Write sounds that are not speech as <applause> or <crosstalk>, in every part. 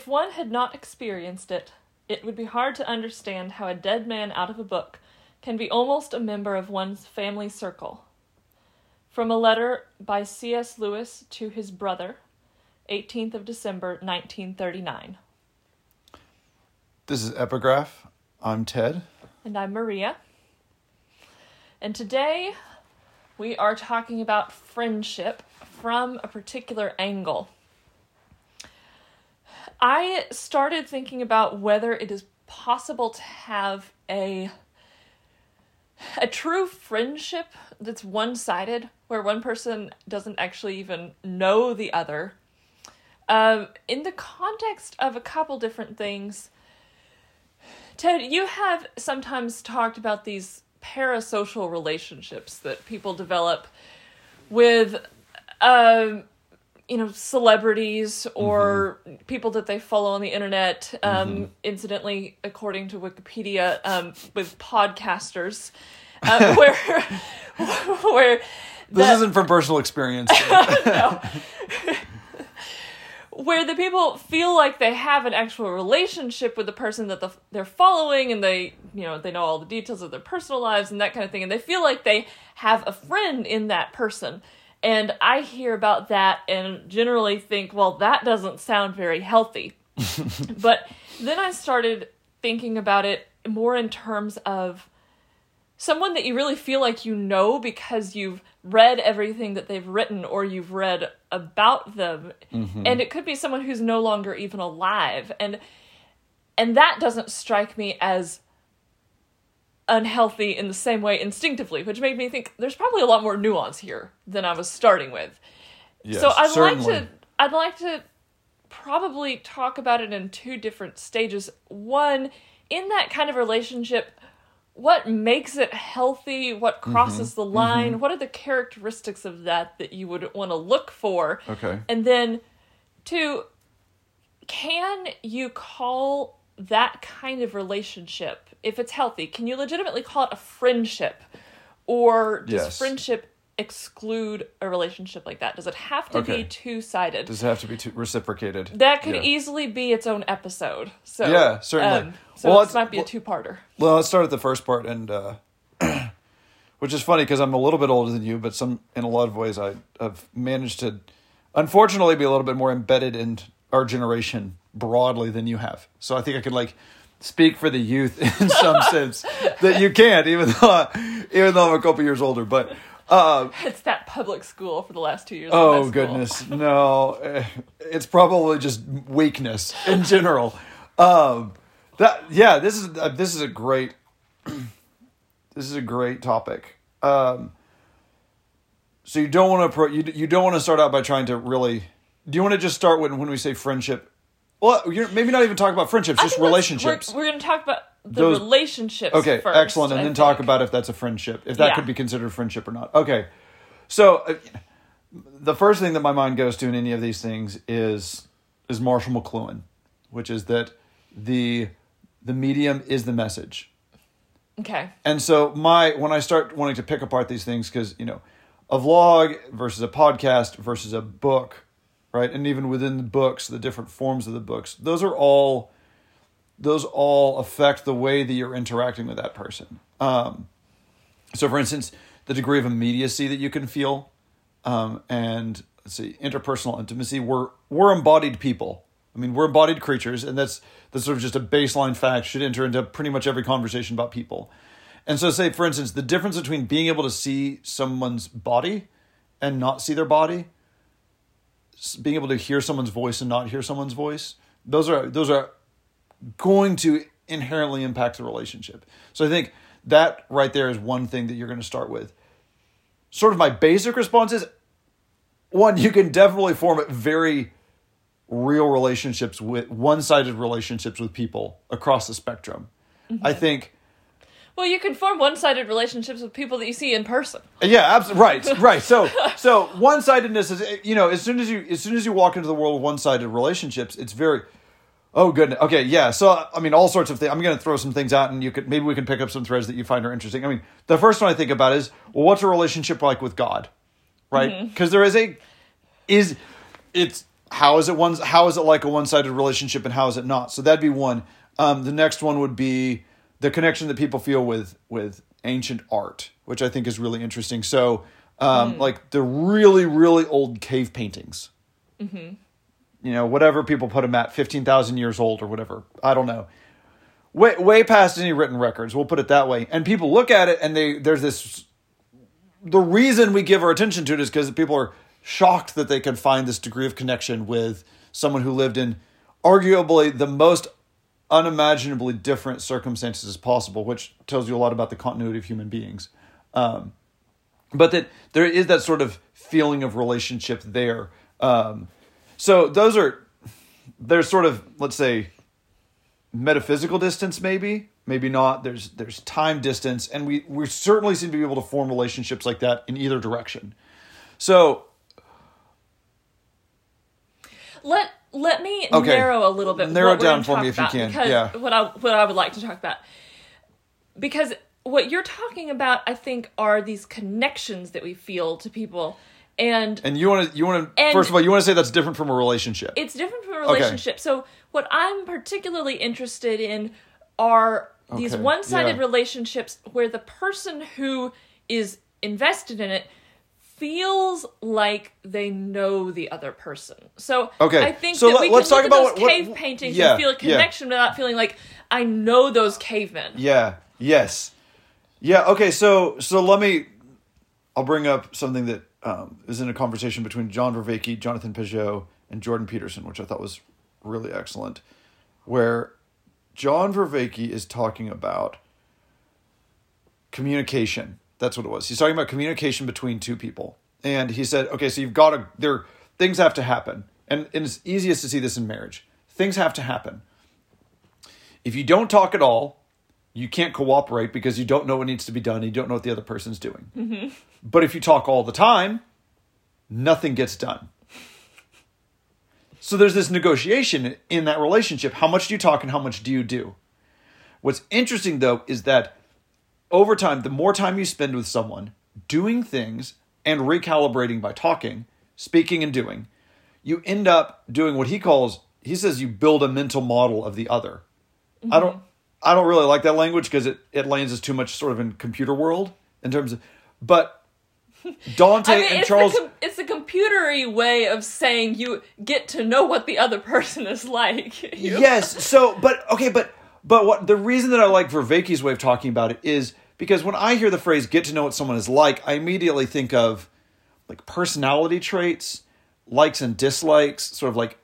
If one had not experienced it, it would be hard to understand how a dead man out of a book can be almost a member of one's family circle. From a letter by C.S. Lewis to his brother, 18th of December, 1939. This is Epigraph. I'm Ted. And I'm Maria. And today we are talking about friendship from a particular angle. I started thinking about whether it is possible to have a a true friendship that's one-sided where one person doesn't actually even know the other. Um, in the context of a couple different things ted you have sometimes talked about these parasocial relationships that people develop with um, you know celebrities or mm-hmm. people that they follow on the internet um, mm-hmm. incidentally according to wikipedia um, with podcasters uh, <laughs> where <laughs> where this isn't from personal experience <laughs> where the people feel like they have an actual relationship with the person that the, they're following and they you know they know all the details of their personal lives and that kind of thing and they feel like they have a friend in that person and I hear about that and generally think, well, that doesn't sound very healthy. <laughs> but then I started thinking about it more in terms of someone that you really feel like you know because you've read everything that they've written or you've read about them mm-hmm. and it could be someone who's no longer even alive and and that doesn't strike me as unhealthy in the same way instinctively, which made me think there's probably a lot more nuance here than I was starting with. Yes, so I'd certainly. like to I'd like to probably talk about it in two different stages. One, in that kind of relationship, what makes it healthy, what mm-hmm. crosses mm-hmm, the line, mm-hmm. what are the characteristics of that that you would want to look for? Okay. And then two, can you call that kind of relationship if it's healthy, can you legitimately call it a friendship? Or does yes. friendship exclude a relationship like that? Does it have to okay. be two sided? Does it have to be two- reciprocated? That could yeah. easily be its own episode. So yeah, certainly. Um, so well, this might be a two parter. Well, let's start at the first part, and uh, <clears throat> which is funny because I'm a little bit older than you, but some in a lot of ways I have managed to, unfortunately, be a little bit more embedded in our generation broadly than you have. So I think I can like speak for the youth <laughs> in some <laughs> sense that you can't, even though even though I'm a couple years older. But uh, it's that public school for the last two years. Oh goodness, no! Eh, it's probably just weakness in <laughs> general. Um, that yeah, this is uh, this is a great <clears throat> this is a great topic. Um, so you don't want to pro, you you don't want to start out by trying to really. Do you want to just start when when we say friendship well, you're maybe not even talk about friendships, just relationships. We're, we're going to talk about the Those, relationships. Okay, first, excellent, and I then think. talk about if that's a friendship, if that yeah. could be considered a friendship or not. Okay, so uh, the first thing that my mind goes to in any of these things is is Marshall McLuhan, which is that the the medium is the message. Okay. And so my when I start wanting to pick apart these things because you know a vlog versus a podcast versus a book right? And even within the books, the different forms of the books, those are all those all affect the way that you're interacting with that person. Um, so, for instance, the degree of immediacy that you can feel, um, and let's see, interpersonal intimacy. We're we're embodied people. I mean, we're embodied creatures, and that's that's sort of just a baseline fact. Should enter into pretty much every conversation about people. And so, say for instance, the difference between being able to see someone's body and not see their body being able to hear someone's voice and not hear someone's voice those are those are going to inherently impact the relationship. So i think that right there is one thing that you're going to start with. Sort of my basic response is one you can definitely form very real relationships with one-sided relationships with people across the spectrum. Mm-hmm. i think well, you can form one-sided relationships with people that you see in person. Yeah, absolutely. Right, <laughs> right. So, so one-sidedness is you know as soon as you as soon as you walk into the world of one-sided relationships, it's very oh goodness. Okay, yeah. So I mean, all sorts of things. I'm going to throw some things out, and you could maybe we can pick up some threads that you find are interesting. I mean, the first one I think about is well, what's a relationship like with God, right? Because mm-hmm. is a is it's how is it one how is it like a one-sided relationship and how is it not so that'd be one um, the next one would be the connection that people feel with with ancient art which i think is really interesting. So um, like the really really old cave paintings. You know whatever people put them at 15000 years old or whatever. I don't know. Way way past any written records. We'll put it that way. And people look at it and they there's this the reason we give our attention to it is because people are shocked that they can find this degree of connection with someone who lived in arguably the most unimaginably different circumstances as possible, which tells you a lot about the continuity of human beings. Um, but that there is that sort of feeling of relationship there. Um, so those are there's sort of let's say metaphysical distance maybe maybe not there's there's time distance and we we certainly seem to be able to form relationships like that in either direction so Let let me Okay. narrow a little bit. More. Narrow down for me if you can. Yeah. What I what I would like to talk about because what you're talking about, I think, are these connections that we feel to people, and and you want to you want to first of all you want to say that's different from a relationship it's different from a relationship. So what I'm particularly interested in are these Okay, one-sided yeah. relationships where the person who is invested in it feels like they know the other person. So Okay, I think so that let- we let's can talk look at about those what- what- cave paintings yeah, and feel a yeah. connection without feeling like I know those cavemen. yeah yes yeah okay so so let me i'll bring up something that um, is in a conversation between john vervaeke jonathan pageau and jordan peterson which i thought was really excellent where john vervaeke is talking about communication that's what it was he's talking about communication between two people and he said okay so you've got to there things have to happen and, and it's easiest to see this in marriage things have to happen if you don't talk at all you can't cooperate because you don't know what needs to be done. You don't know what the other person's doing. Mm-hmm. But if you talk all the time, nothing gets done. So there's this negotiation in that relationship. How much do you talk and how much do you do? What's interesting though is that over time, the more time you spend with someone doing things and recalibrating by talking, speaking, and doing, you end up doing what he calls, he says you build a mental model of the other. I don't I don't really like that language because it, it lands us too much sort of in computer world in terms of but <laughs> Dante I mean, and it's, Charles the com- it's a computery way of saying you get to know what the other person is like. <laughs> You- yes so but okay but but what the reason that i like vervaeke's way of talking about it is because when i hear the phrase get to know what someone is like i immediately think of like personality traits likes and dislikes sort of like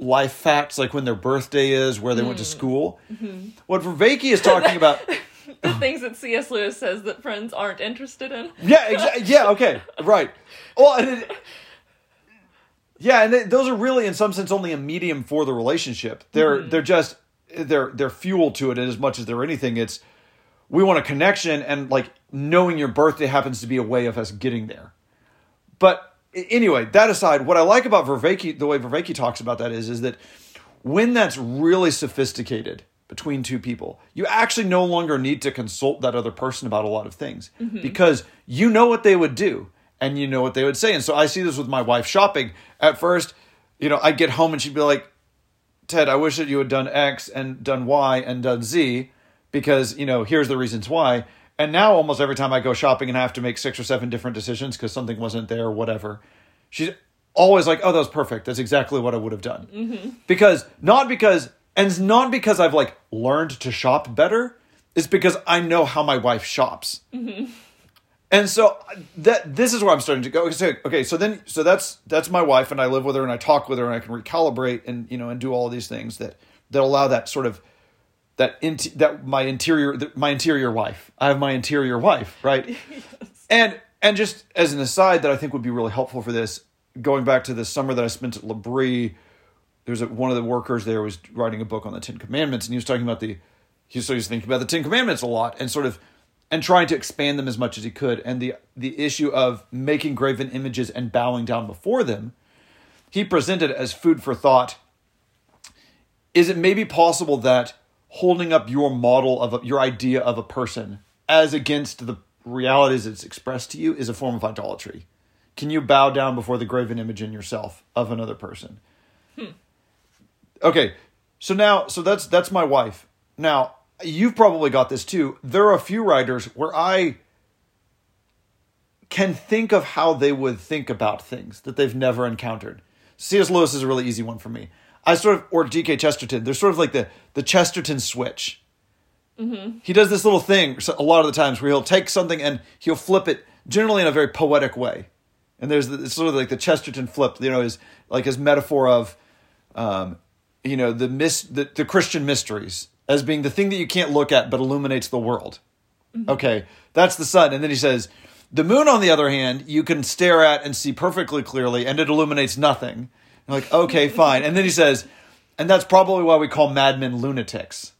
life facts like when their birthday is where they went to mm. school. Mm-hmm. What vervaeke is talking about <laughs> the things that C.S. Lewis says that friends aren't interested in. yeah exa- yeah okay right. Well and it, yeah and they, those are really in some sense only a medium for the relationship. They're mm-hmm. they're just they're they're fuel to it as much as they're anything. It's we want a connection and like knowing your birthday happens to be a way of us getting there. But anyway that aside what i like about vervaeke the way vervaeke talks about that is is that when that's really sophisticated between two people you actually no longer need to consult that other person about a lot of things mm-hmm. because you know what they would do and you know what they would say. And so i see this with my wife shopping. At first you know i'd get home and she'd be like ted i wish that you had done x and done y and done z because you know here's the reasons why. And now almost every time i go shopping and i have to make six or seven different decisions because something wasn't there or whatever she's always like oh that was perfect. That's exactly what i would have done. Mm-hmm. Because not because and it's not because i've like learned to shop better it's because i know how my wife shops mm-hmm. And so that this is where I'm starting to go. Okay, so then so that's that's my wife, and I live with her, and I talk with her, and I can recalibrate, and you know, and do all these things that that allow that sort of that int- that my interior that my interior wife. I have my interior wife, right? <laughs> And and just as an aside, that I think would be really helpful for this, going back to the summer that I spent at L'Abri, there's a, one of the workers there was writing a book on the Ten Commandments, and he was talking about the he was, so he was thinking about the Ten Commandments a lot, and sort of and trying to expand them as much as he could, and the the issue of making graven images and bowing down before them, he presented as food for thought. Is it maybe possible that holding up your model of a, your idea of a person as against the realities it's expressed to you is a form of idolatry? can you bow down before the graven image in yourself of another person? Hmm. Okay, so now, so that's that's my wife. Now, you've probably got this too. There are a few writers where I can think of how they would think about things that they've never encountered. C.S. Lewis is a really easy one for me. I sort of, or G.K. Chesterton. They're sort of like the the Chesterton switch. He does this little thing a lot of the times where he'll take something and he'll flip it, generally in a very poetic way. And there's the, it's sort of like the Chesterton flip, you know, is like his metaphor of, um, you know, the, mis- the the Christian mysteries as being the thing that you can't look at but illuminates the world. Mm-hmm. Okay, that's the sun. And then he says, the moon, on the other hand, you can stare at and see perfectly clearly, and it illuminates nothing. Like, okay, <laughs> fine. And then he says, and that's probably why we call madmen lunatics.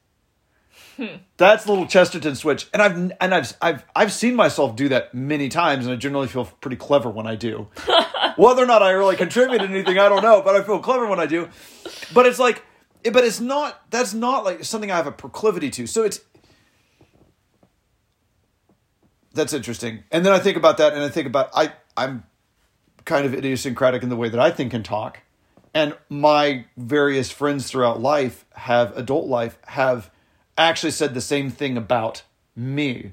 Hmm. That's the little Chesterton switch, and I've and I've I've I've seen myself do that many times, and I generally feel pretty clever when I do. <laughs> Whether or not I really contributed anything, I don't know, but I feel clever when I do. But it's like, but it's not. That's not like something I have a proclivity to. So it's that's interesting. And then I think about that, and I think about I I'm kind of idiosyncratic in the way that I think and talk, and my various friends throughout life have adult life have actually said the same thing about me,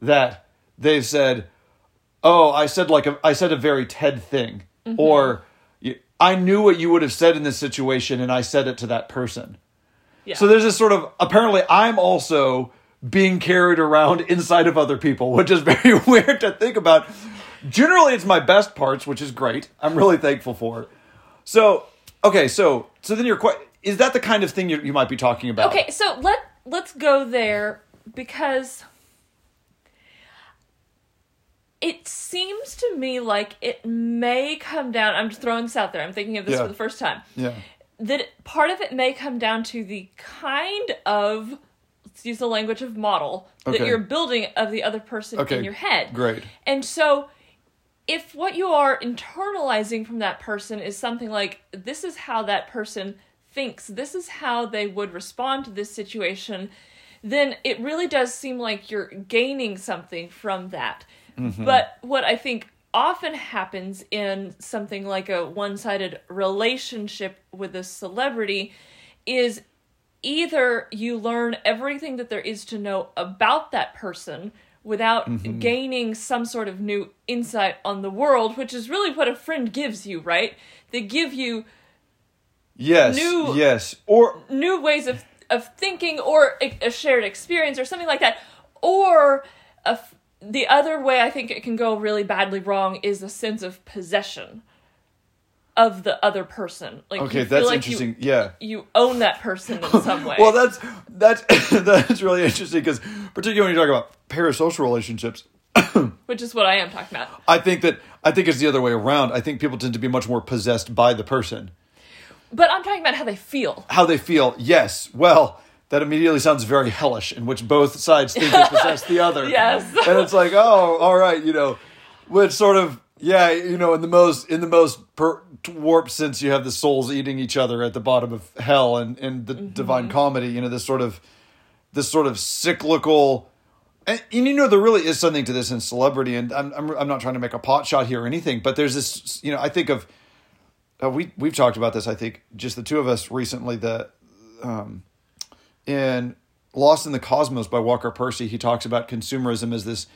that they've said, "Oh, I said like a I said a very Ted thing," mm-hmm. or "Y- "I knew what you would have said in this situation, and I said it to that person." Yeah. So there's this sort of apparently I'm also being carried around <laughs> inside of other people, which is <laughs> very <laughs> weird to think about. Generally, it's my best parts, which is great. I'm really thankful for. It. So okay, so so then you're quite. Is that the kind of thing you, you might be talking about? Okay, so let let's go there because it seems to me like it may come down. I'm just throwing this out there. I'm thinking of this Yeah. for the first time. Yeah. That part of it may come down to the kind of let's use the language of model that you're building of the other person Okay, in your head. great. And so if what you are internalizing from that person is something like this is how that person thinks, this is how they would respond to this situation, then it really does seem like you're gaining something from that. Mm-hmm. But what I think often happens in something like a one sided relationship with a celebrity is either you learn everything that there is to know about that person without mm-hmm. gaining some sort of new insight on the world, which is really what a friend gives you, right? They give you Yes. New- Yes. Or new ways of of thinking or a, a shared experience or something like that or a the other way i think it can go really badly wrong is a sense of possession of the other person like okay, that's like interesting. you, yeah. you own that person in <laughs> some way Well, that's that's <laughs> that's really interesting because particularly when you talk about parasocial relationships, <coughs> which is what i am talking about I think that I think it's the other way around. I think people tend to be much more possessed by the person. but i'm talking about how they feel How they feel, yes. Well, that immediately sounds very hellish, in which both sides think they possess the other. <laughs> Yes. and it's like, oh, all right, you know, which sort of, yeah, you know, in the most in the most per, warped sense, you have the souls eating each other at the bottom of hell, and in the Divine Comedy, you know, this sort of this sort of cyclical. And, and you know, there really is something to this in celebrity, and I'm, I'm I'm not trying to make a pot shot here or anything, but there's this, you know, I think of uh, we we've talked about this. I think just the two of us recently. The um, in Lost in the Cosmos by Walker Percy, he talks about consumerism as this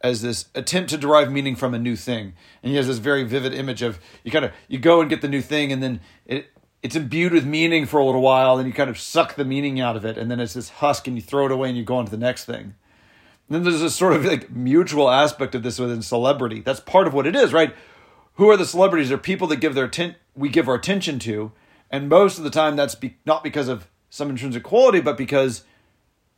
as this attempt to derive meaning from a new thing, and he has this very vivid image of you kind of you go and get the new thing, and then it it's imbued with meaning for a little while, and you kind of suck the meaning out of it, and then it's this husk, and you throw it away, and you go on to the next thing. And then there's this sort of like mutual aspect of this within celebrity. That's part of what it is, right? Who are the celebrities? They're people that give their atten- we give our attention to, and most of the time that's be- not because of some intrinsic quality, but because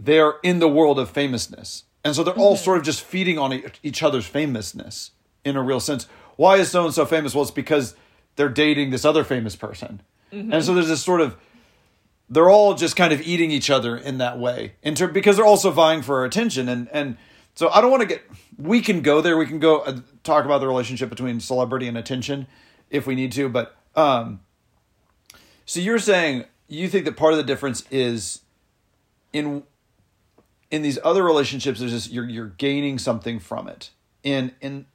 they're in the world of famousness, and so they're all sort of just feeding on each other's famousness in a real sense. Why is so and so famous? Well, it's because they're dating this other famous person, and so there's this sort of they're all just kind of eating each other in that way. In ter- because they're also vying for our attention. And and so i don't want to get we can go there. We can go uh, talk about the relationship between celebrity and attention if we need to but um so you're saying you think that part of the difference is in in these other relationships there's just you're you're gaining something from it in in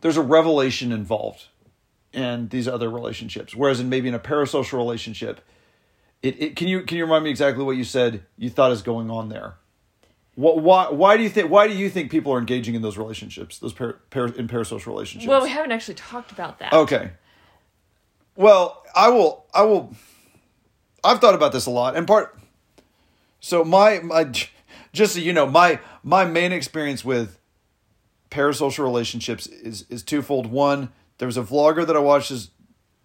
there's a revelation involved in these other relationships. Whereas in maybe in a parasocial relationship, it, it can you can you remind me exactly what you said you thought is going on there? What, why why do you think why do you think people are engaging in those relationships those par, par, in parasocial relationships? Well, we haven't actually talked about that. Okay. Well, I will. I will. I've thought about this a lot, and part. So my my, just so you know, my my main experience with parasocial relationships is is twofold. One, there was a vlogger that I watched his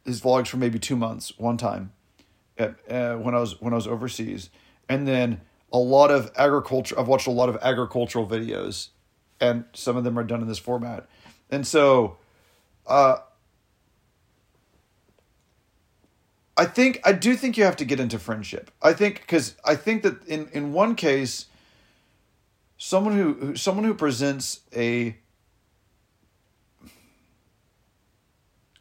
his vlogs for maybe two months one time, at uh, when I was when I was overseas, and then a lot of agriculture. I've watched a lot of agricultural videos, and some of them are done in this format, and so. Uh, I think I do think you have to get into friendship. I think because I think that in in one case, someone who, who someone who presents a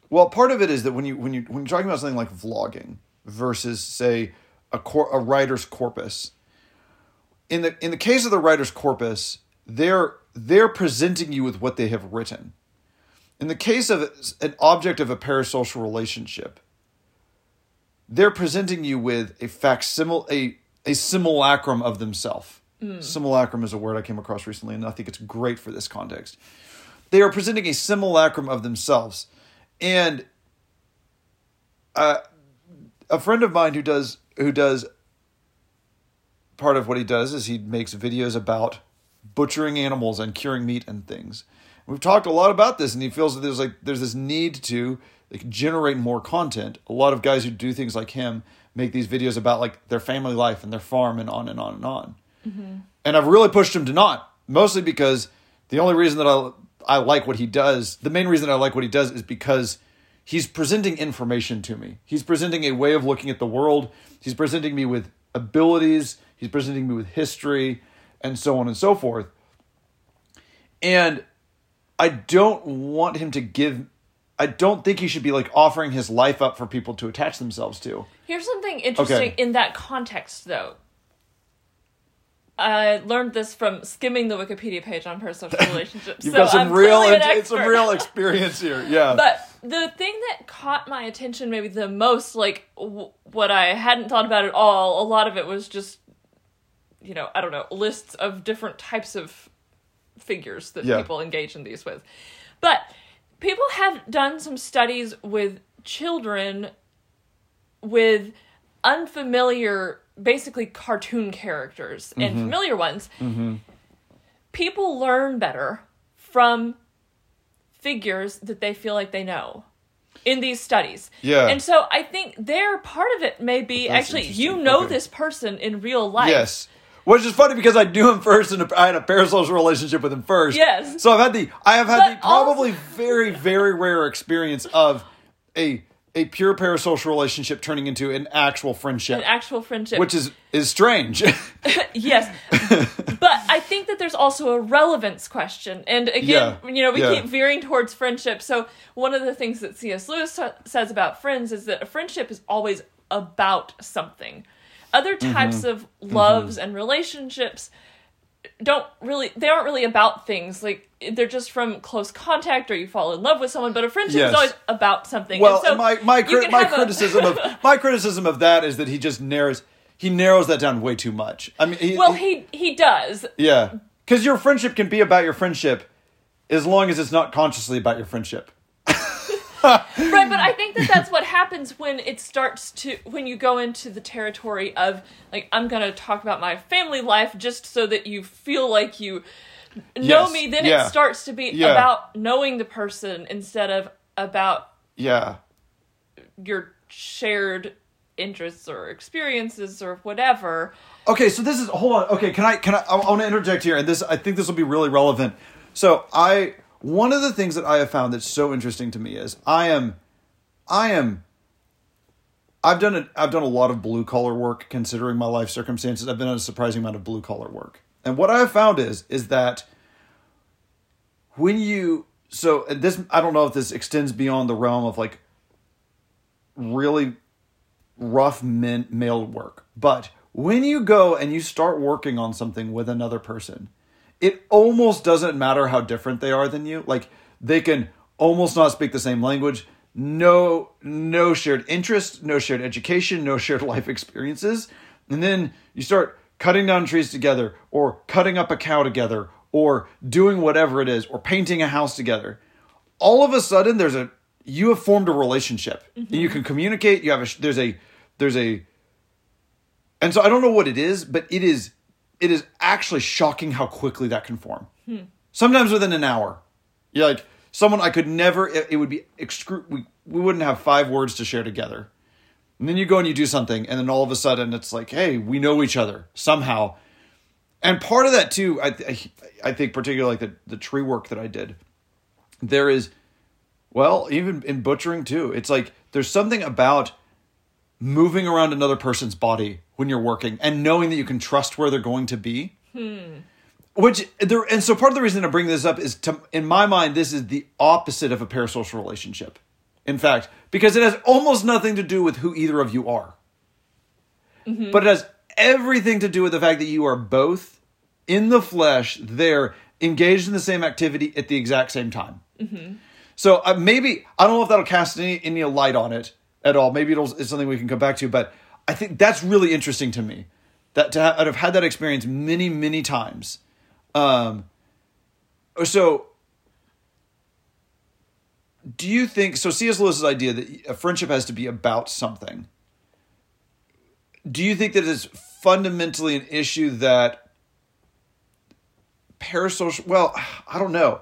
well, part of it is that when you when you when you're talking about something like vlogging versus say a cor- a writer's corpus. In the in the case of the writer's corpus, they're they're presenting you with what they have written. In the case of an object of a parasocial relationship, they're presenting you with a facsimile, a, a simulacrum of themselves. Mm. Simulacrum is a word I came across recently, and I think it's great for this context. They are presenting a simulacrum of themselves. And uh, a friend of mine who does who does part of what he does is he makes videos about butchering animals and curing meat and things. We've talked a lot about this, and he feels that there's like there's this need to like generate more content. A lot of guys who do things like him make these videos about like their family life and their farm and on and on and on. Mm-hmm. And I've really pushed him to not, mostly because the only reason that I I like what he does, the main reason I like what he does is because he's presenting information to me. He's presenting a way of looking at the world. He's presenting me with abilities. He's presenting me with history and so on and so forth. And I don't want him to give I don't think he should be like offering his life up for people to attach themselves to. Here's something interesting okay. in that context though. I learned this from skimming the Wikipedia page on parasocial <laughs> relationships. You've so got some I'm real it's some real experience here. Yeah. <laughs> But the thing that caught my attention maybe the most like w- what I hadn't thought about at all, a lot of it was just you know, I don't know, lists of different types of figures that yeah. people engage in these with. But people have done some studies with children with unfamiliar basically cartoon characters and mm-hmm. familiar ones mm-hmm. people learn better from figures that they feel like they know in these studies. Yeah. And so I think their part of it may be That's actually you know okay. this person in real life. Yes. Which is funny because I knew him first and I had a parasocial relationship with him first. Yes. So I've had the I have had but the probably also- very very rare experience of a a pure parasocial relationship turning into an actual friendship. An actual friendship. Which is is strange. <laughs> <laughs> yes. but I think that there's also a relevance question. And again, yeah. you know, we yeah. keep veering towards friendship. So one of the things that C.S. Lewis says about friends is that a friendship is always about something. Other mm-hmm. types mm-hmm. of loves mm-hmm. and relationships don't really they aren't really about things like they're just from close contact or you fall in love with someone but a friendship yes. is always about something well so my my, cri- my criticism a... of <laughs> my criticism of that is that he just narrows he narrows that down way too much i mean he, well he he does yeah because your friendship can be about your friendship as long as it's not consciously about your friendship right, but I think that that's what happens when it starts to when you go into the territory of like I'm going to talk about my family life just so that you feel like you know yes. me. Then yeah. it starts to be yeah. about knowing the person instead of about yeah your shared interests or experiences or whatever. Okay, so this is hold on. Okay, can I can I I want to interject here and this I think this will be really relevant. So I one of the things that I have found that's so interesting to me is I am, I am. I've done a, I've done a lot of blue collar work considering my life circumstances. I've done a surprising amount of blue collar work, and what I have found is is that when you so this I don't know if this extends beyond the realm of like really rough men, male work, but when you go and you start working on something with another person it almost doesn't matter how different they are than you. Like they can almost not speak the same language, no no shared interest, no shared education, no shared <laughs> life experiences. And then you start cutting down trees together or cutting up a cow together or doing whatever it is or painting a house together. All of a sudden there's a you have formed a relationship. And you mm-hmm. can communicate, you have a there's a there's a and so I don't know what it is, but it is it is actually shocking how quickly that can form. Sometimes within an hour. You're like someone I could never it, it would be excru- we we wouldn't have five words to share together. And then you go and you do something and then all of a sudden it's like, "Hey, we know each other somehow." And part of that too, I I think particularly like the the tree work that I did. There is well, even in butchering too. It's like there's something about moving around another person's body when you're working and knowing that you can trust where they're going to be. Which there, and so part of the reason I bring this up is to, in my mind, this is the opposite of a parasocial relationship. In fact, because it has almost nothing to do with who either of you are, but it has everything to do with the fact that you are both in the flesh, there, engaged in the same activity at the exact same time. So uh, maybe I don't know if that'll cast any any light on it at all. Maybe it'll it's something we can come back to, but I think that's really interesting to me. That to have, I've had that experience many many times. Um, so do you think so? C.S. Lewis's idea that a friendship has to be about something. Do you think that it's fundamentally an issue that parasocial? Well, I don't know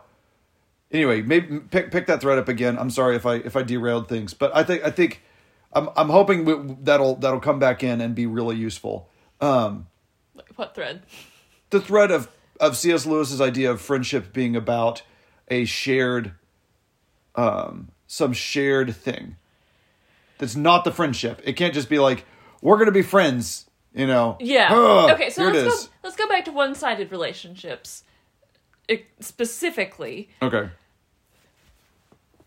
anyway, maybe pick pick that thread up again. I'm sorry if I if I derailed things, but I think I think I'm I'm hoping that'll that'll come back in and be really useful. Um, What thread? the thread of of C.S. Lewis's idea of friendship being about a shared, um, some shared thing. That's not the friendship. It can't just be like we're gonna be friends. You know. Yeah. Ugh, okay, so let's go let's go back to one-sided relationships. It, specifically, Okay.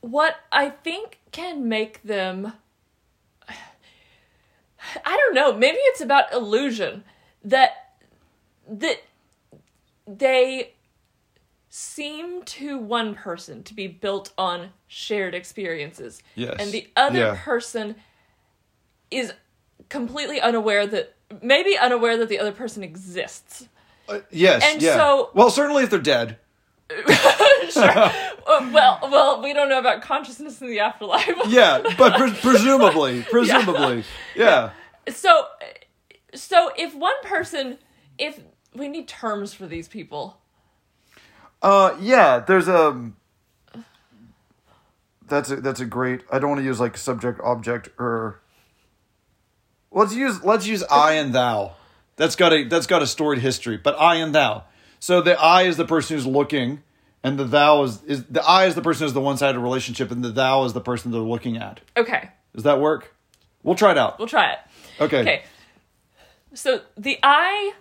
what I think can make them I don't know, maybe it's about illusion that that they seem to one person to be built on shared experiences. Yes. And the other Yeah. person is completely unaware that maybe unaware that the other person exists. Uh, yes. And yeah. so- well, certainly if they're dead. <laughs> sure. <laughs> Uh, well, well, we don't know about consciousness in the afterlife. <laughs> Yeah, but pre- <laughs> presumably, presumably, yeah. so so if one person if we need terms for these people Uh, yeah, there's a. That's a that's a great. I don't want to use like subject object or. Let's use let's use I and thou. That's got a that's got a storied history. But I and thou. So the I is the person who's looking, and the thou is is the I is the person is the one sided relationship, and the thou is the person they're looking at. okay Does that work? We'll try it out. we'll try it Okay. okay so the i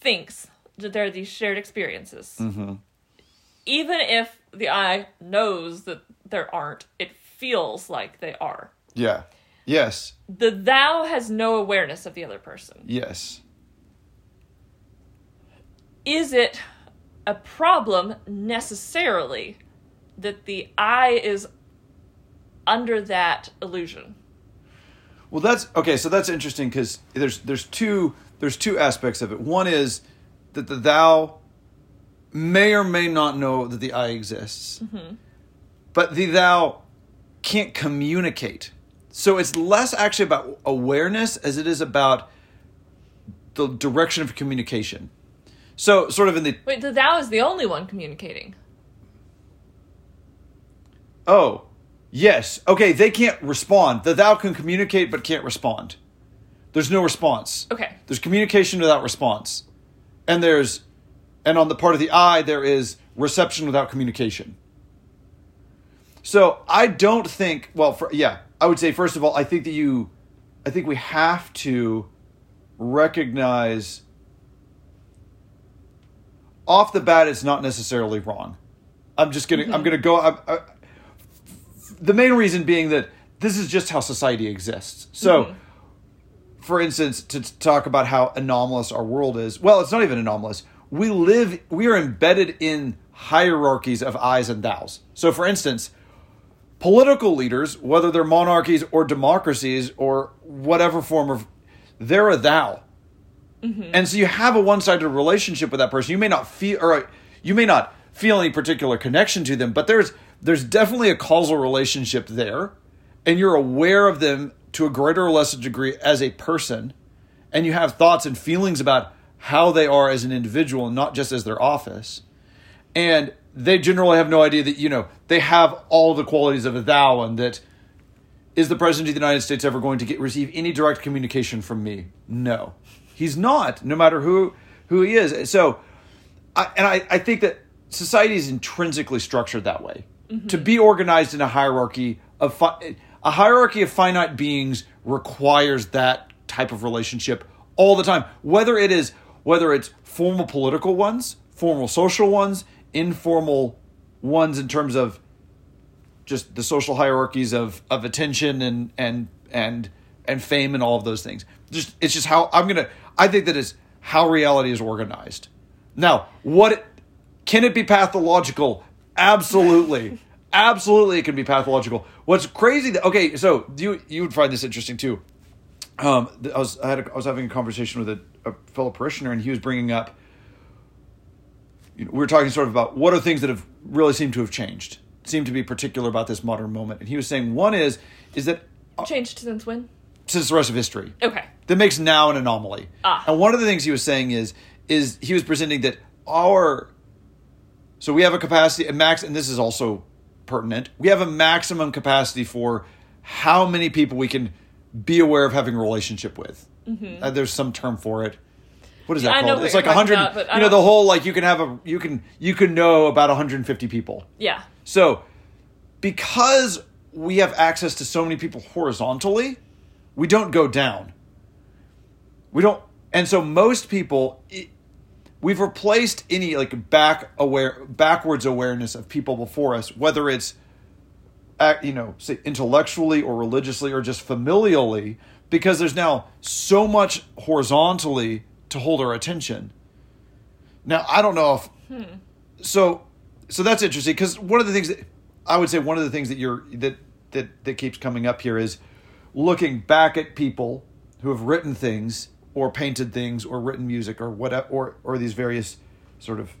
thinks that there are these shared experiences Mm-hmm. even if the i knows that there aren't it feels like they are Yeah. Yes. the thou has no awareness of the other person Yes. is it a problem necessarily that the I is under that illusion? Well, that's okay. So that's interesting because there's there's two there's two aspects of it. One is that the thou may or may not know that the I exists, mm-hmm. but the thou can't communicate. So it's less actually about awareness as it is about the direction of communication. So sort of in the Wait, the thou is the only one communicating. oh yes okay they can't respond. The thou can communicate but can't respond. There's no response. Okay. There's communication without response. And there's and on the part of the I there is reception without communication. So I don't think well for yeah, I would say first of all I think that you I think we have to recognize off the bat it's not necessarily wrong. I'm just going to I'm mm-hmm. to go I, I, uh, the main reason being that this is just how society exists. So mm-hmm. for instance, to t- talk about how anomalous our world is. Well, it's not even anomalous. We live, we are embedded in hierarchies of I's and thous. So, for instance, political leaders, whether they're monarchies or democracies or whatever form of, they're a thou. Mm-hmm. And so you have a one-sided relationship with that person. You may not feel, or you may not feel any particular connection to them, but there's there's definitely a causal relationship there, and you're aware of them to a greater or lesser degree as a person, and you have thoughts and feelings about how they are as an individual, and not just as their office. And they generally have no idea that you know they have all the qualities of a thou, and that is the president of the United States ever going to get receive any direct communication from me? No, he's not. No matter who who he is. So, I, and I, I think that society is intrinsically structured that way mm-hmm. to be organized in a hierarchy of fi- a hierarchy of finite beings requires that type of relationship all the time. Whether it is whether it's formal political ones, formal social ones, informal ones in terms of just the social hierarchies of of attention and and and and fame and all of those things. Just it's just how I'm gonna. I think that is how reality is organized. Now, what can it be pathological? Absolutely, <laughs> absolutely, it can be pathological. What's crazy? That, okay, so you you would find this interesting too. Um, I was I had a, I was having a conversation with a, a fellow parishioner, and he was bringing up. You know, we were talking sort of about what are things that have really seemed to have changed, seem to be particular about this modern moment, and he was saying one is is that Changed since when? since the rest of history Okay. That makes now an anomaly. Ah. And one of the things he was saying is is he was presenting that our so we have a capacity a max and this is also pertinent. We have a maximum capacity for how many people we can be aware of having a relationship with. Uh, there's some term for it. What is that Mm-hmm. I know called? It's like a hundred. about, You know, don't- the whole like you can have a you can you can know about 150 people. Yeah. So, because we have access to so many people horizontally, we don't go down. We don't, and so most people, it, we've replaced any like back aware, backwards awareness of people before us, whether it's, uh, you know, say intellectually or religiously or just familially, because there's now so much horizontally to hold our attention. Now, I don't know if hmm. so so that's interesting because one of the things that I would say one of the things that you're that that that keeps coming up here is looking back at people who have written things or painted things or written music or whatever or or these various sort of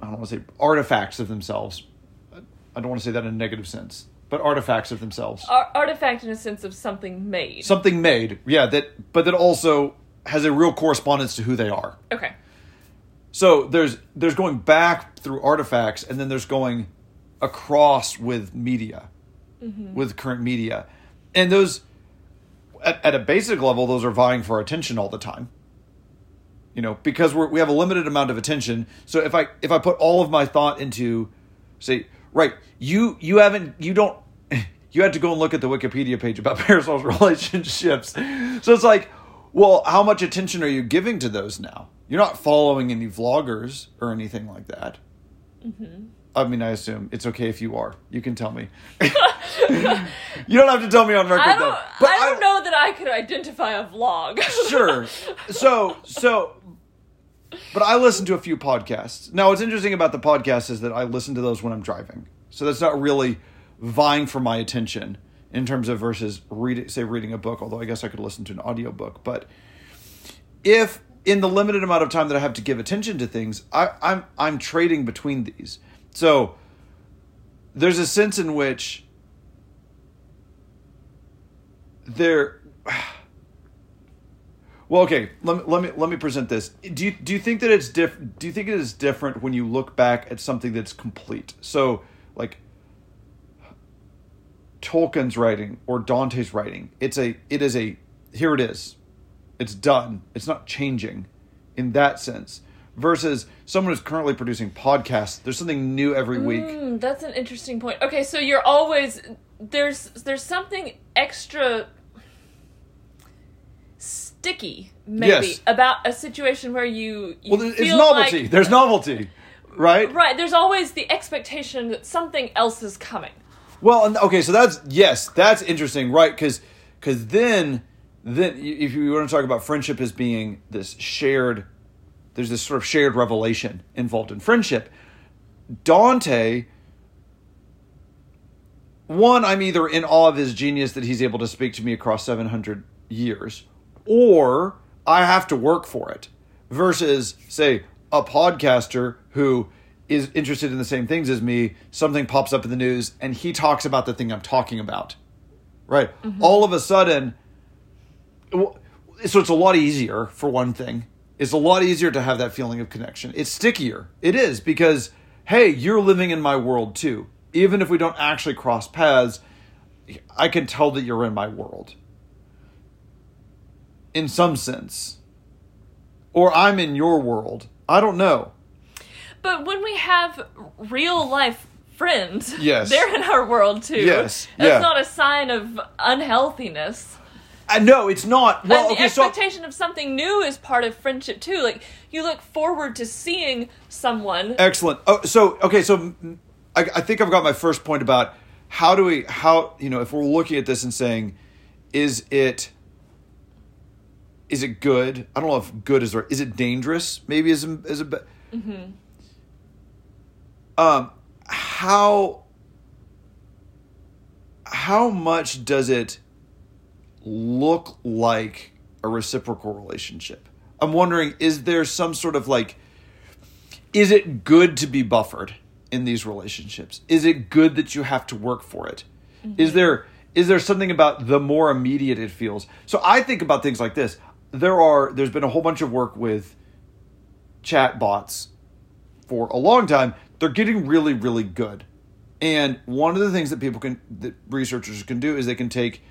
I don't want to say artifacts of themselves. I don't want to say that in a negative sense, but artifacts of themselves. Ar- artifact in a sense of something made. Something made, yeah, that but that also has a real correspondence to who they are. okay. So there's there's going back through artifacts, and then there's going across with media, mm-hmm. with current media, and those at, at a basic level, those are vying for attention all the time. You know, because we're, we have a limited amount of attention. So if I if I put all of my thought into, say, right, you you haven't you don't <laughs> you had to go and look at the Wikipedia page about <laughs> parasocial relationships. So it's like, well, how much attention are you giving to those now? You're not following any vloggers or anything like that. Mm-hmm. I mean, I assume it's okay if you are. You can tell me. <laughs> you don't have to tell me on record. I though. But I don't know that I could identify a vlog. <laughs> sure. So so but I listen to a few podcasts. Now what's interesting about the podcast is that I listen to those when I'm driving. So that's not really vying for my attention in terms of versus reading say reading a book, although I guess I could listen to an audiobook. But if in the limited amount of time that I have to give attention to things, I, I'm I'm trading between these. So there's a sense in which there <sighs> well, okay. Let me let me let me present this. Do you do you think that it's diff? Do you think it is different when you look back at something that's complete? So, like Tolkien's writing or Dante's writing, it's a it is a here it is, it's done. It's not changing, in that sense. Versus someone who's currently producing podcasts, there's something new every week. Hmm, that's an interesting point. Okay, so you're always there's there's something extra sticky maybe Yes. about a situation where you, you Well, it's novelty. like- there's novelty, right? right. There's always the expectation that something else is coming. Well, and- okay, so that's yes, that's interesting, right? Because because then then if you want to talk about friendship as being this shared, there's this sort of shared revelation involved in friendship. Dante one, I'm either in awe of his genius that he's able to speak to me across 700 years, or I have to work for it. Versus, say, a podcaster who is interested in the same things as me, something pops up in the news and he talks about the thing I'm talking about. Right? Mm-hmm. All of a sudden, so it's a lot easier for one thing. It's a lot easier to have that feeling of connection. It's stickier. It is because hey, you're living in my world too. Even if we don't actually cross paths, I can tell that you're in my world. In some sense. Or I'm in your world. I don't know. But when we have real life friends, Yes. <laughs> they're in our world too. Yes, That's yeah. not a sign of unhealthiness. I know it's not. Well, and the okay, so expectation of something new is part of friendship too. Like you look forward to seeing someone. Excellent. Oh, so okay, so I, I think I've got my first point about how do we how you know if we're looking at this and saying, is it is it good? I don't know if good is right. Is it dangerous? Maybe is a- is a bit. Um, how how much does it look like a reciprocal relationship? I'm wondering, is there some sort of like is it good to be buffered in these relationships? Is it good that you have to work for it? Mm-hmm. Is there is there something about the more immediate it feels? So I think about things like this. There are there's been a whole bunch of work with chat bots for a long time. They're getting really really good. And one of the things that people can that researchers can do is they can take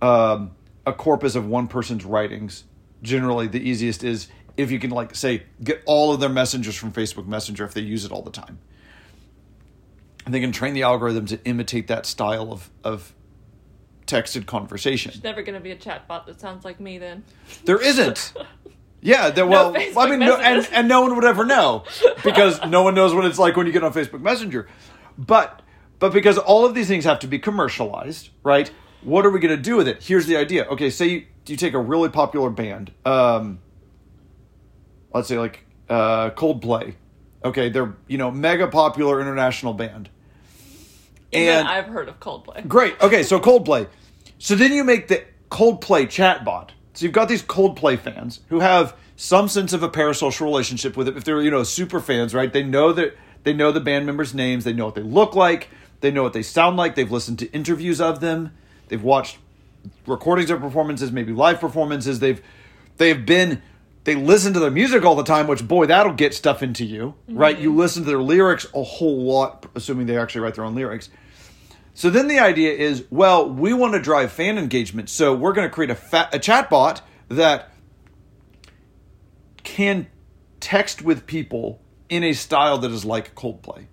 um, a corpus of one person's writings. Generally, the easiest is if you can like say get all of their messengers from Facebook Messenger if they use it all the time. And they can train the algorithm to imitate that style of of texted conversation. There's never going to be a chatbot that sounds like me then. There isn't. <laughs> Yeah, there, well, Facebook I mean, no, and and no one would ever know because no one knows what it's like when you get on Facebook Messenger. But but because all of these things have to be commercialized, right? What are we going to do with it? Here's the idea. Okay, say you, you take a really popular band, um, let's say like uh, Coldplay. Okay, they're you know mega popular international band. Even And I've heard of Coldplay. Great. Okay, so Coldplay. So then you make the Coldplay chatbot. So you've got these Coldplay fans who have some sense of a parasocial relationship with it. If they're you know super fans, right? They know that they know the band members' names. They know what they look like. They know what they sound like. They've listened to interviews of them. They've watched recordings of performances, maybe live performances. They've they've been they listen to their music all the time, which boy, that'll get stuff into you, right? You mm-hmm. listen to their lyrics a whole lot, assuming they actually write their own lyrics. So then the idea is, well, we want to drive fan engagement, so we're going to create a, fa- a chat bot that can text with people in a style that is like Coldplay.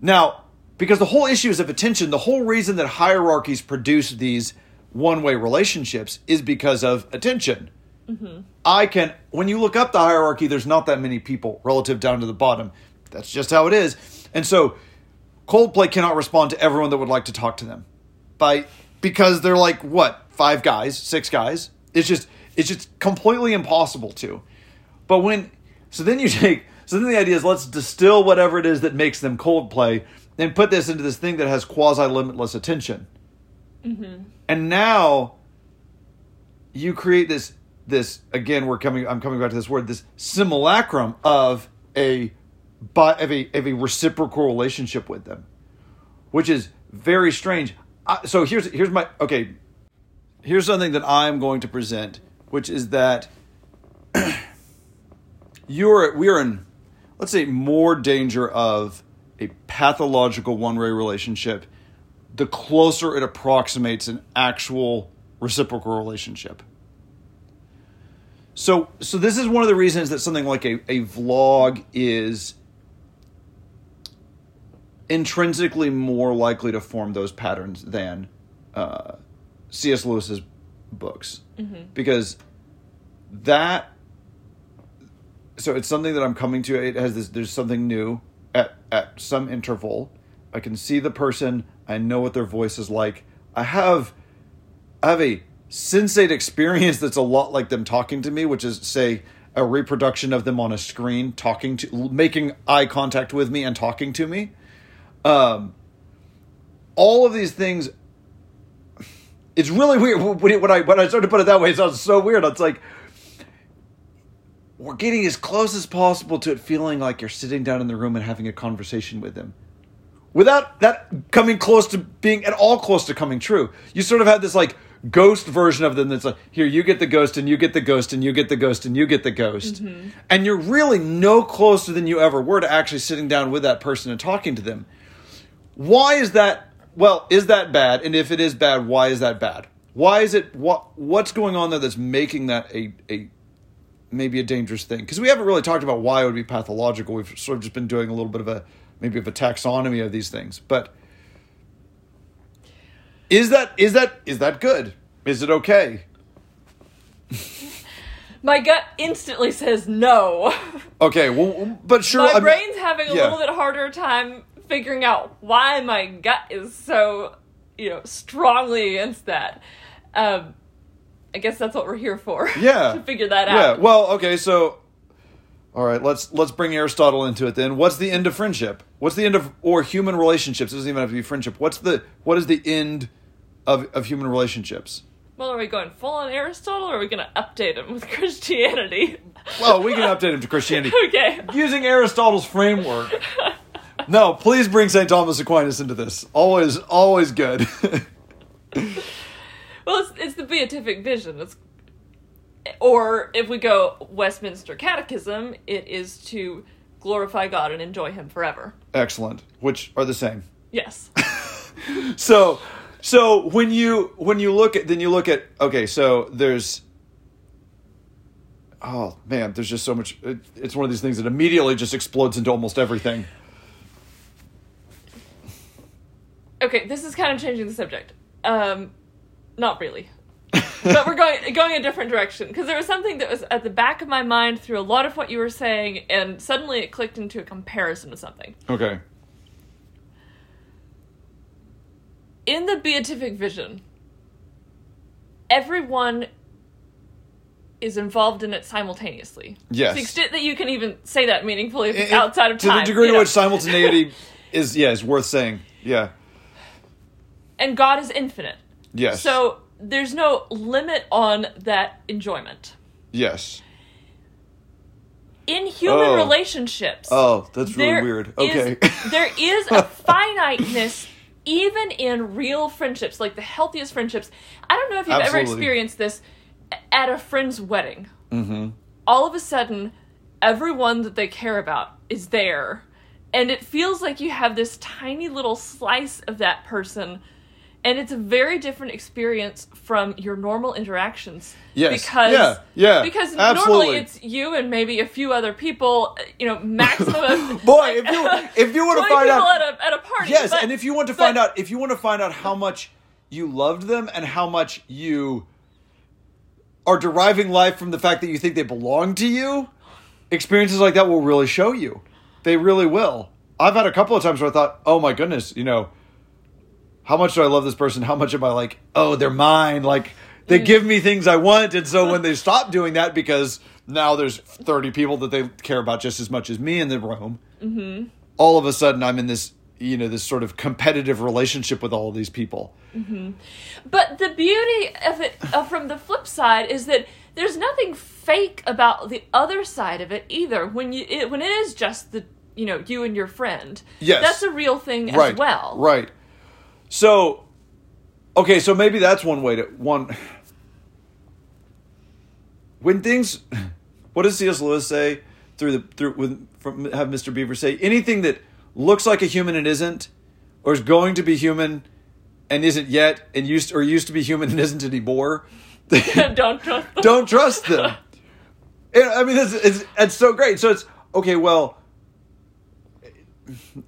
Now, because the whole issue is of attention, the whole reason that hierarchies produce these one way relationships is because of attention. Mm-hmm. I can, when you look up the hierarchy, there's not that many people relative down to the bottom. That's just how it is. And so Coldplay cannot respond to everyone that would like to talk to them by because they're like what five guys, six guys. It's just it's just completely impossible to. But when so then you <laughs> take so then the idea is let's distill whatever it is that makes them Coldplay and put this into this thing that has quasi limitless attention. Mm-hmm. And now you create this this again we're coming I'm coming back to this word this simulacrum of a but of a of a reciprocal relationship with them which is very strange. I, so here's here's my okay. Here's something that I'm going to present which is that <clears throat> you're we are in let's say more danger of a pathological one-way relationship the closer it approximates an actual reciprocal relationship. So so this is one of the reasons that something like a, a vlog is intrinsically more likely to form those patterns than uh, C.S. Lewis's books. Because that so it's something that I'm coming to. It has this there's something new at at some interval I can see the person I know what their voice is like I have I have a sensate experience that's a lot like them talking to me, which is say a reproduction of them on a screen, talking to, making eye contact with me and talking to me. Um, all of these things. It's really weird when, when I when I started to put it that way. It sounds so weird. It's like we're getting as close as possible to it feeling like you're sitting down in the room and having a conversation with them without that coming close to being at all close to coming true. You sort of have this like ghost version of them that's like, here, you get the ghost, and you get the ghost, and you get the ghost, and you get the ghost. Mm-hmm. And you're really no closer than you ever were to actually sitting down with that person and talking to them. Why is that? Well, is that bad? And if it is bad, why is that bad? Why is it what what's going on there that's making that a a maybe a dangerous thing because we haven't really talked about why it would be pathological. We've sort of just been doing a little bit of a maybe of a taxonomy of these things. But is that is that is that good? Is it okay? My gut instantly says no. Okay, well, but sure. my I mean- brain's having a yeah. little bit harder time figuring out why my gut is so, you know, strongly against that. Um, I guess that's what we're here for. <laughs> Yeah. to figure that out. Yeah. Well, okay. So, all right. Let's let's bring Aristotle into it then. What's the end of friendship? What's the end of or human relationships? It doesn't even have to be friendship. What's the what is the end of of human relationships? Well, are we going full on Aristotle or are we going to update him with <laughs> Christianity? Well, we can update him to Christianity <laughs> okay. using Aristotle's framework. No, please bring St. Thomas Aquinas into this. Always, always good. Well, it's, it's the beatific vision. It's, or if we go Westminster Catechism, it is to glorify God and enjoy Him forever. Excellent. Which are the same. Yes. <laughs> So, so when you when you look at then you look at okay, so there's oh man, there's just so much. It, it's one of these things that immediately just explodes into almost everything. Okay, this is kind of changing the subject. Um, not really. but we're going going a different direction because there was something that was at the back of my mind through a lot of what you were saying, and suddenly it clicked into a comparison with something. Okay. in the beatific vision, everyone is involved in it simultaneously. Yes. To the extent that you can even say that meaningfully It- it- outside of to time. To the degree to know. which simultaneity <laughs> is yeah is worth saying. Yeah. and God is infinite. Yes. So there's no limit on that enjoyment. yes. In human Oh. relationships, Oh, that's really weird. is- Okay. <laughs> there is a <laughs> finiteness even in real friendships, like the healthiest friendships. I don't know if you've ever experienced this at a friend's wedding. mm-hmm. All of a sudden, everyone that they care about is there. And it feels like you have this tiny little slice of that person. And it's a very different experience from your normal interactions. Yes. Because Yeah. Yeah. because Absolutely. normally it's you and maybe a few other people, you know, maximum <laughs> Boy, like, if you if you want <laughs> to find out at a, at a party. Yes, but- and if you want to but- find out if you want to find out how much you loved them and how much you are deriving life from the fact that you think they belong to you, experiences like that will really show you. They really will. I've had a couple of times where I thought, "Oh my goodness, you know, how much do I love this person? How much am I like, oh, they're mine? Like they give me things I want." And so when <laughs> they stop doing that because now there's 30 people that they care about just as much as me in the room, all of a sudden I'm in this, you know, this sort of competitive relationship with all of these people. But the beauty of it, uh, from the flip side, is that there's nothing fake about the other side of it either. When you it, when it is just the you know you and your friend, Yes. that's a real thing right. as well. Right. So, okay, so maybe that's one way to one. When things, what does C.S. Lewis say through the through with from have Mr. Beaver say anything that looks like a human and isn't, or is going to be human and isn't yet, and used or used to be human and isn't anymore. <laughs> Don't trust them. don't trust them. I mean, it's, it's it's so great. So it's okay. Well,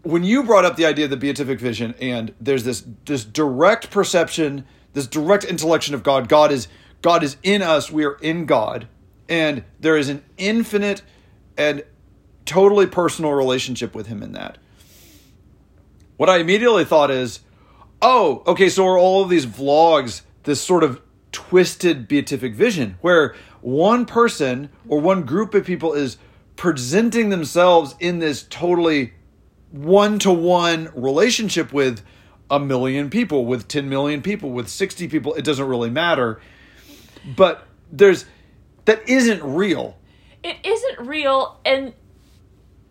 when you brought up the idea of the beatific vision, and there's this this direct perception, this direct intellection of God. God is God is in us. We are in God, and there is an infinite and totally personal relationship with Him in that. What I immediately thought is, oh, okay, so are all of these vlogs this sort of twisted beatific vision where one person or one group of people is presenting themselves in this totally one to one relationship with a million people, with 10 million people, with 60 people. It doesn't really matter. But there's that isn't real. It isn't real, and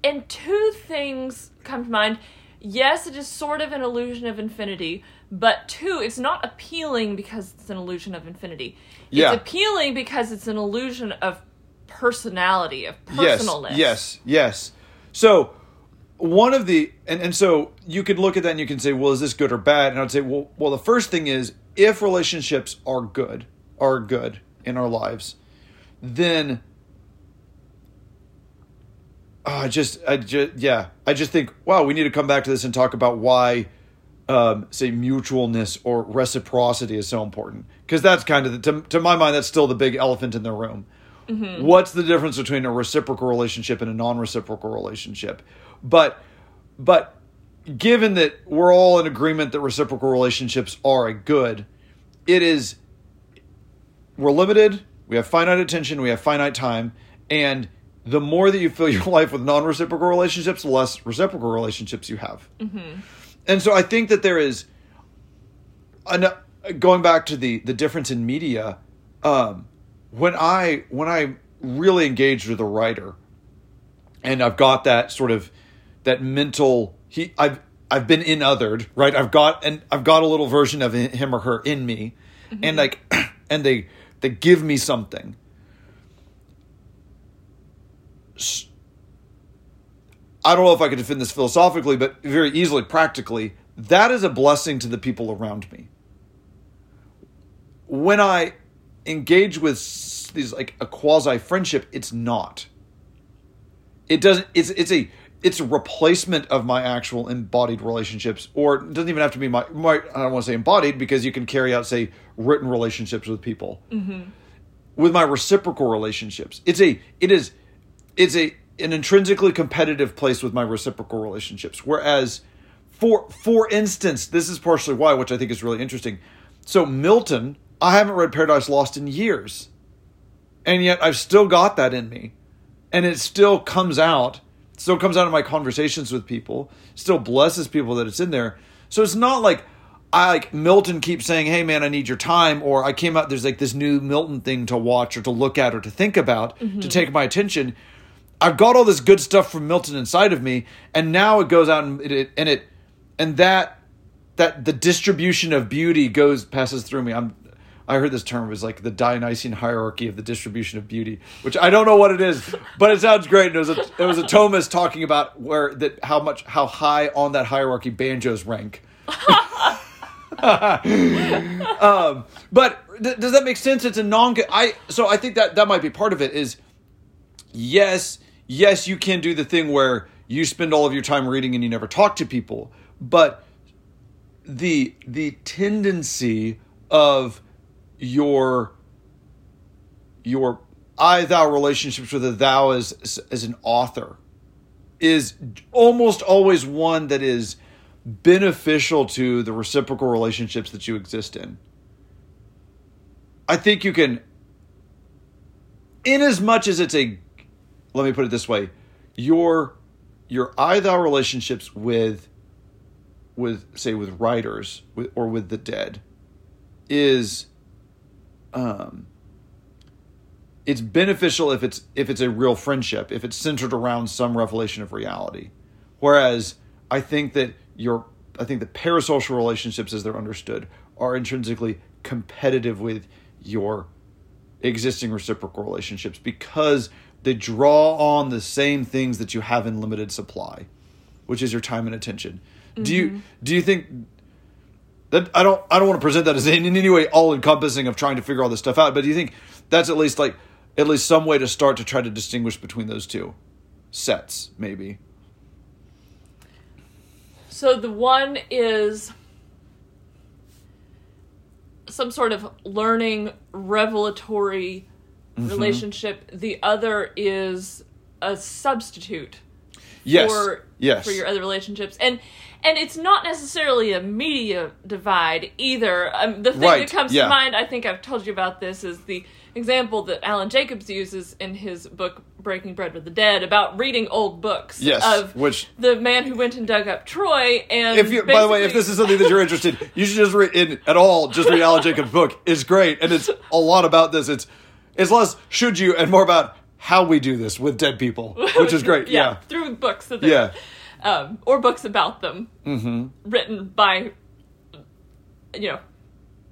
and two things come to mind. Yes, it is sort of an illusion of infinity, but two, it's not appealing because it's an illusion of infinity. Yeah. It's appealing because it's an illusion of personality, of Yes, personalness. yes, yes. So one of the and, and so you could look at that and you can say, well, is this good or bad? And I'd say, well, well, the first thing is if relationships are good, are good in our lives, then oh, I just, I just, yeah, I just think, wow, we need to come back to this and talk about why, um, say, mutualness or reciprocity is so important because that's kind of the, to, to my mind, that's still the big elephant in the room. What's the difference between a reciprocal relationship and a non-reciprocal relationship? But, but given that we're all in agreement that reciprocal relationships are a good, it is we're limited, we have finite attention, we have finite time, and the more that you fill your <laughs> life with non-reciprocal relationships, the less reciprocal relationships you have. And so I think that there is an, going back to the the difference in media um, when I when I really engaged with a writer and I've got that sort of that mental he I've I've been in othered right I've got and I've got a little version of him or her in me mm-hmm. and like <clears throat> and they they give me something I don't know if I could defend this philosophically but very easily practically that is a blessing to the people around me when I engage with these like a quasi friendship, it's not. It doesn't. It's it's a it's a replacement of my actual embodied relationships, or it doesn't even have to be my. my I don't want to say embodied because you can carry out say written relationships with people. Mm-hmm. With my reciprocal relationships, it's a it is it's a an intrinsically competitive place with my reciprocal relationships. Whereas, for for instance, this is partially why, which I think is really interesting. So Milton, I haven't read Paradise Lost in years, and yet I've still got that in me, and it still comes out. Still comes out of my conversations with people. Still blesses people that it's in there. So it's not like I like Milton keeps saying, "Hey man, I need your time," or I came out. There's like this new Milton thing to watch or to look at or to think about to mm-hmm. take my attention. I've got all this good stuff from Milton inside of me, and now it goes out and it and it and that that the distribution of beauty goes passes through me. I'm I heard this term was like the Dionysian hierarchy of the distribution of beauty, which I don't know what it is, but it sounds great. And it was a it was a Thomas talking about where that how much how high on that hierarchy banjos rank. <laughs> um, but th- does that make sense? It's a non. I so I think that that might be part of it. Is yes, yes, you can do the thing where you spend all of your time reading and you never talk to people, but the the tendency of your your I thou relationships with a thou as as an author is almost always one that is beneficial to the reciprocal relationships that you exist in. I think you can in as much as it's a let me put it this way, your your I thou relationships with with say with writers with, or with the dead is um it's beneficial if it's if it's a real friendship if it's centered around some revelation of reality. Whereas i think that your i think that parasocial relationships as they're understood are intrinsically competitive with your existing reciprocal relationships because they draw on the same things that you have in limited supply which is your time and attention. Do you do you think that I don't I don't want to present that as in, in any way all encompassing of trying to figure all this stuff out, but do you think that's at least like at least some way to start to try to distinguish between those two sets, maybe? So the one is some sort of learning revelatory Mm-hmm. relationship. The other is a substitute Yes. for yes. for your other relationships. And and it's not necessarily a media divide either. Um, the thing Right, that comes yeah. to mind, I think I've told you about this, is the example that Alan Jacobs uses in his book Breaking Bread with the Dead about reading old books. Yes, of which- the man who went and dug up Troy, and If you, by the way, if this is something that you're interested, you should just read in at all. Just read Alan Jacobs' book. It's great, and it's a lot about this. It's it's less should you and more about how we do this with dead people, <laughs> which is great. yeah, Yeah, through books that they yeah, um, or books about them, Mm-hmm. written by you know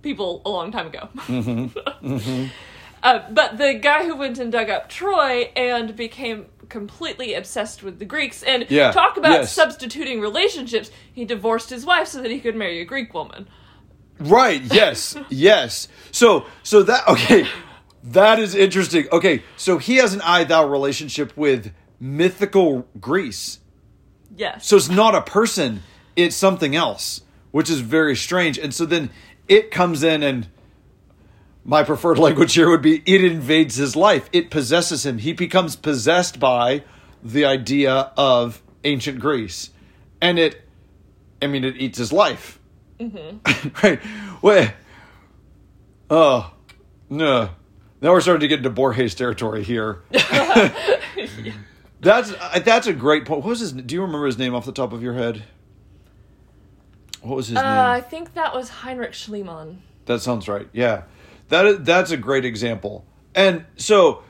people a long time ago. Mm-hmm. <laughs> uh, but the guy who went and dug up Troy and became completely obsessed with the Greeks and Yeah, talk about yes. substituting relationships. He divorced his wife so that he could marry a Greek woman. right. Yes, <laughs> yes. So so that okay, that is interesting. Okay, so he has an I thou relationship with mythical Greece. Yes. So it's not a person, it's something else, which is very strange. And so then it comes in and my preferred <laughs> language here would be it invades his life. It possesses him. He becomes possessed by the idea of ancient Greece. And it I mean it eats his life. Mm-hmm. <laughs> right. Wait. Oh. No. Now we're starting to get into Borges territory here. <laughs> That's uh, that's a great point. What was his? Do you remember his name off the top of your head? What was his Uh, I think that was Heinrich Schliemann. That sounds right. Yeah, that that's a great example. And so,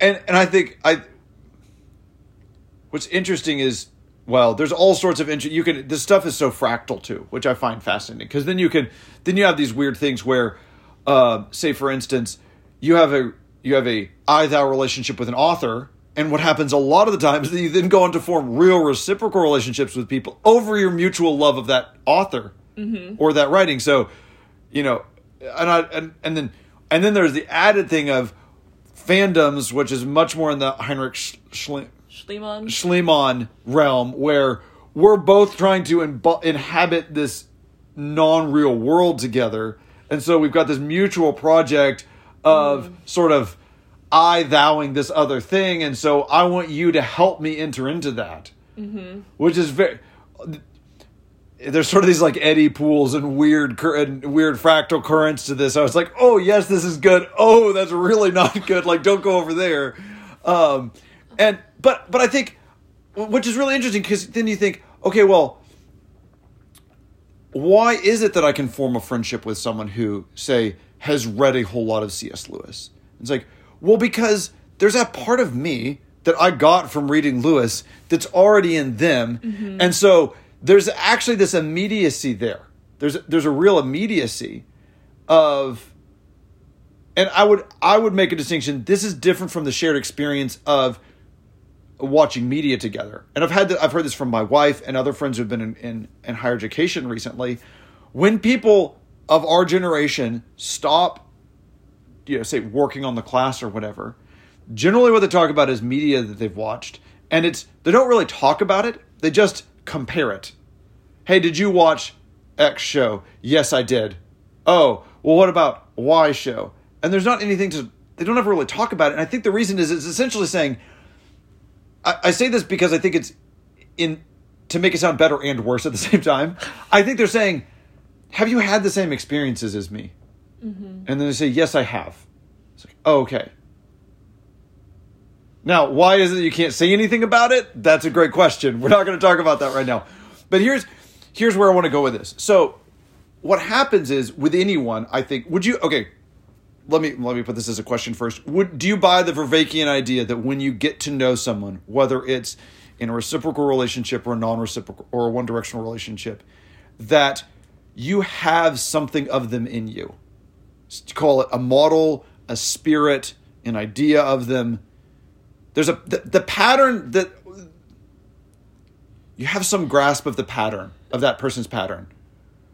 and and I think I. What's interesting is, well, there's all sorts of interest. You can this stuff is so fractal too, which I find fascinating because then you can then you have these weird things where, uh, say for instance, you have a you have a I thou relationship with an author. And what happens a lot of the time is that you then go on to form real reciprocal relationships with people over your mutual love of that author mm-hmm. or that writing. So, you know, and I and, and then and then there's the added thing of fandoms, which is much more in the Heinrich Schliemann. Schliemann realm, where we're both trying to imbo- inhabit this non-real world together, and so we've got this mutual project of sort of I thouing this other thing, and so I want you to help me enter into that, mm-hmm. which is very. There's sort of these like eddy pools and weird cur- and weird fractal currents to this. I was like, oh yes, this is good. Oh, that's really not good. Like, don't go over there. Um, and but but I think, which is really interesting because then you think, okay, well, why is it that I can form a friendship with someone who, say, has read a whole lot of C.S. Lewis? It's like, well, because there's that part of me that I got from reading Lewis that's already in them, mm-hmm. and so there's actually this immediacy there. There's there's a real immediacy of and I would I would make a distinction. This is different from the shared experience of watching media together. And I've had the, I've heard this from my wife and other friends who've been in, in, in higher education recently. When people of our generation stop, you know, say working on the class or whatever, generally what they talk about is media that they've watched, and it's they don't really talk about it. They just compare it. Hey, did you watch X show? Yes, I did. Oh, well, what about Y show? And there's not anything to. They don't ever really talk about it. And I think the reason is it's essentially saying. I, I say this because I think it's in to make it sound better and worse at the same time. I think they're saying, "Have you had the same experiences as me?" Mm-hmm. And then they say, "Yes, I have." It's like, oh, okay. Now, why is it you can't say anything about it? That's a great question. We're not going to talk about that right now. But here's here's where I want to go with this. So, what happens is with anyone, I think, would you okay, let me let me put this as a question first. Would do you buy the Vervaekian idea that when you get to know someone, whether it's in a reciprocal relationship or a non-reciprocal or a one-directional relationship, that you have something of them in you? Call it a model, a spirit, an idea of them. There's a the, the pattern that you have some grasp of the pattern of that person's pattern.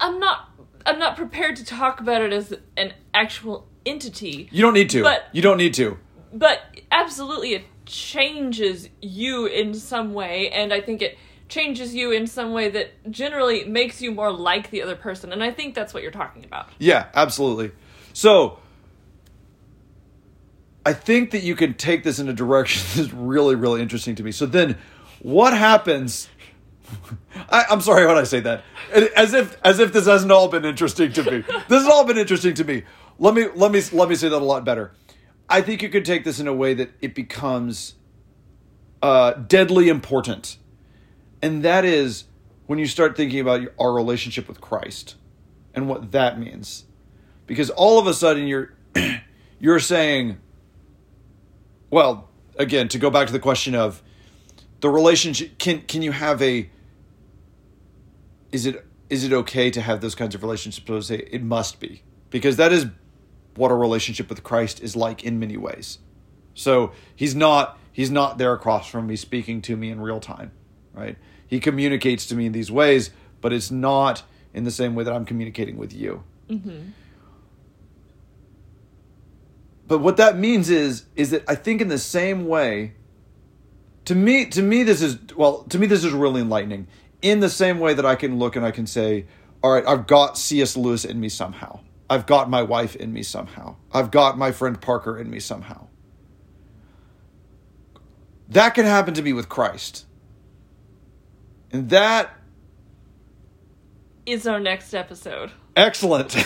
I'm not. I'm not prepared to talk about it as an actual entity. You don't need to. But- you don't need to. but absolutely it changes you in some way and i think it changes you in some way that generally makes you more like the other person and i think that's what you're talking about Yeah, absolutely. So I think that you can take this in a direction <laughs> that's really, really interesting to me. So then what happens <laughs> I, I'm sorry when I say that, as if as if this hasn't all been interesting to me. <laughs> This has all been interesting to me. Let me let me let me say that a lot better. I think you could take this in a way that it becomes uh, deadly important, and that is when you start thinking about our relationship with Christ and what that means, because all of a sudden you're <clears throat> you're saying, well, again, to go back to the question of the relationship, can can you have a is it is it okay to have those kinds of relationships? I would say it must be because that is what a relationship with Christ is like in many ways. So he's not he's not there across from me speaking to me in real time, right? He communicates to me in these ways, but it's not in the same way that I'm communicating with you. Mm-hmm. But what that means is is that I think in the same way to me to me this is well to me this is really enlightening in the same way that I can look and I can say all right I've got C.S. Lewis in me somehow I've got my wife in me somehow I've got my friend Parker in me somehow that can happen to me with Christ and that is our next episode. Excellent <laughs>